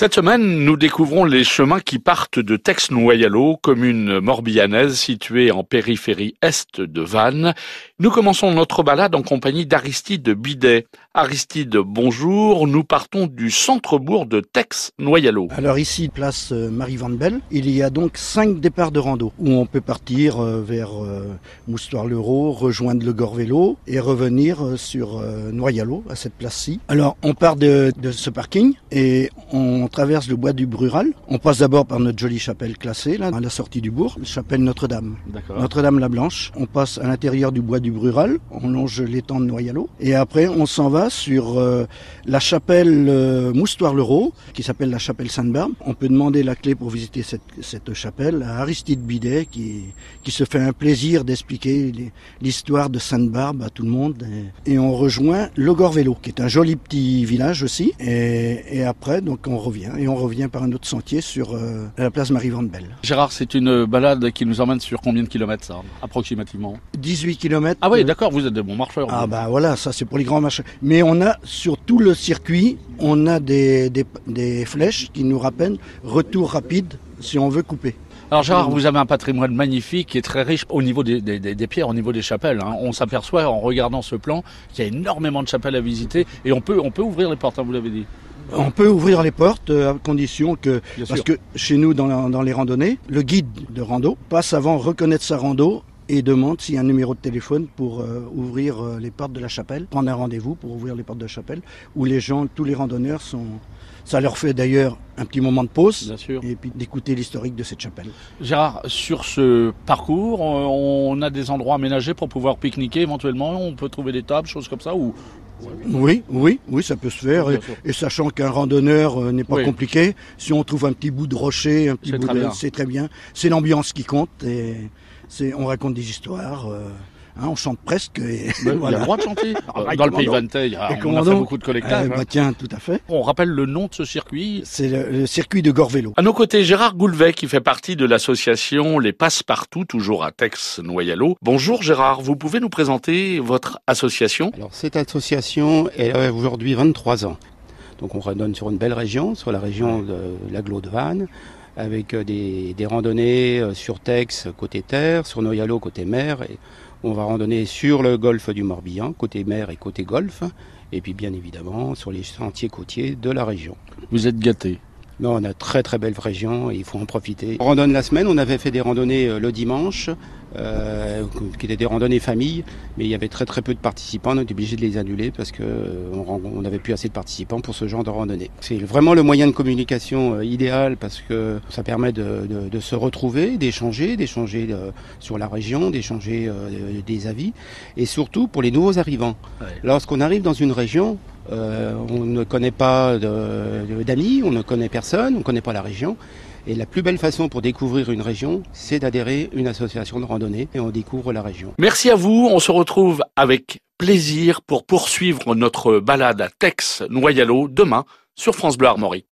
Cette semaine, nous découvrons les chemins qui partent de Tex-Noyalo, commune morbihanaise située en périphérie est de Vannes. Nous commençons notre balade en compagnie d'Aristide Bidet. Aristide, bonjour. Nous partons du centre-bourg de Tex-Noyalo. Alors ici, place euh, Marie Van Belle, il y a donc cinq départs de rando où on peut partir euh, vers euh, Moustoir-l'Euro, rejoindre le Gorvélo et revenir sur Noyalo à cette place-ci. Alors on part de, de ce parking et on traverse le bois du Brural. On passe d'abord par notre jolie chapelle classée, là, à la sortie du bourg, chapelle Notre-Dame. Notre-Dame-la-Blanche. On passe à l'intérieur du bois du Brural, on longe l'étang de Noyalo. Et après, on s'en va sur euh, la chapelle euh, Moustoir-l'Euro, qui s'appelle la chapelle Sainte-Barbe. On peut demander la clé pour visiter cette, cette chapelle à Aristide Bidet, qui, qui se fait un plaisir d'expliquer l'histoire de Sainte-Barbe à tout le monde. Et, on rejoint le Vélo, qui est un joli petit village aussi. Et, et après, donc, on revient. Et on revient par un autre sentier sur euh, la place Marie Van Belle. Gérard, c'est une balade qui nous emmène sur combien de kilomètres ça, approximativement? 18 kilomètres. Ah oui, d'accord, vous êtes de bons marcheurs. Ah bah voilà, ça c'est pour les grands marcheurs. Mais on a sur tout le circuit, on a des, des, flèches qui nous rappellent retour rapide si on veut couper. Alors Gérard, vous avez un patrimoine magnifique est très riche au niveau des, des, pierres, au niveau des chapelles. Hein. On s'aperçoit en regardant ce plan qu'il y a énormément de chapelles à visiter et on peut, on peut ouvrir les portes, hein, vous l'avez dit. On peut ouvrir les portes euh, à condition que, parce que chez nous dans, les randonnées, le guide de rando passe avant reconnaître sa rando et demande s'il y a un numéro de téléphone pour euh, ouvrir euh, les portes de la chapelle, prendre un rendez-vous pour ouvrir les portes de la chapelle, où les gens, tous les randonneurs sont... Ça leur fait d'ailleurs un petit moment de pause et puis d'écouter l'historique de cette chapelle. Gérard, sur ce parcours, on a des endroits aménagés pour pouvoir pique-niquer éventuellement, on peut trouver des tables, choses comme ça, ou? Oui, oui, oui, ça peut se faire. et, sachant qu'un randonneur euh, n'est pas compliqué, si on trouve un petit bout de rocher, un petit bout de, c'est très bien. C'est l'ambiance qui compte et c'est, on raconte des histoires. Euh, Hein, on chante presque. Et Il y a le droit de chanter. Ah, dans le pays Vantais, on a fait beaucoup de collectages. Eh, hein. bah, tiens, tout à fait. On rappelle le nom de ce circuit. C'est le, circuit de Gorvélo. À nos côtés, Gérard Goulvet, qui fait partie de l'association Les Passe-Partout, toujours à Tex-Noyalo. Bonjour Gérard, vous pouvez nous présenter votre association? Alors cette association, elle a aujourd'hui 23 ans. Donc on redonne sur une belle région, sur la région de l'aglo de Vannes, avec euh, des, des, randonnées euh, sur Tex côté terre, sur Noyalo côté mer. Et on va randonner sur le golfe du Morbihan, côté mer et côté golfe, et puis bien évidemment sur les sentiers côtiers de la région. Vous êtes gâté non, on a très très belle région et il faut en profiter. On randonne la semaine, on avait fait des randonnées euh, le dimanche, euh, qui étaient des randonnées famille, mais il y avait très très peu de participants, on était obligé de les annuler parce qu'on euh, n'avait plus assez de participants pour ce genre de randonnée. C'est vraiment le moyen de communication euh, idéal parce que ça permet de, se retrouver, d'échanger, d'échanger sur la région, d'échanger des avis, et surtout pour les nouveaux arrivants. Lorsqu'on arrive dans une région, on ne connaît pas d'amis, on ne connaît personne, on ne connaît pas la région. Et la plus belle façon pour découvrir une région, c'est d'adhérer à une association de randonnée et on découvre la région. Merci à vous. On se retrouve avec plaisir pour poursuivre notre balade à Tex-Noyalo demain sur France Bleu Armorique.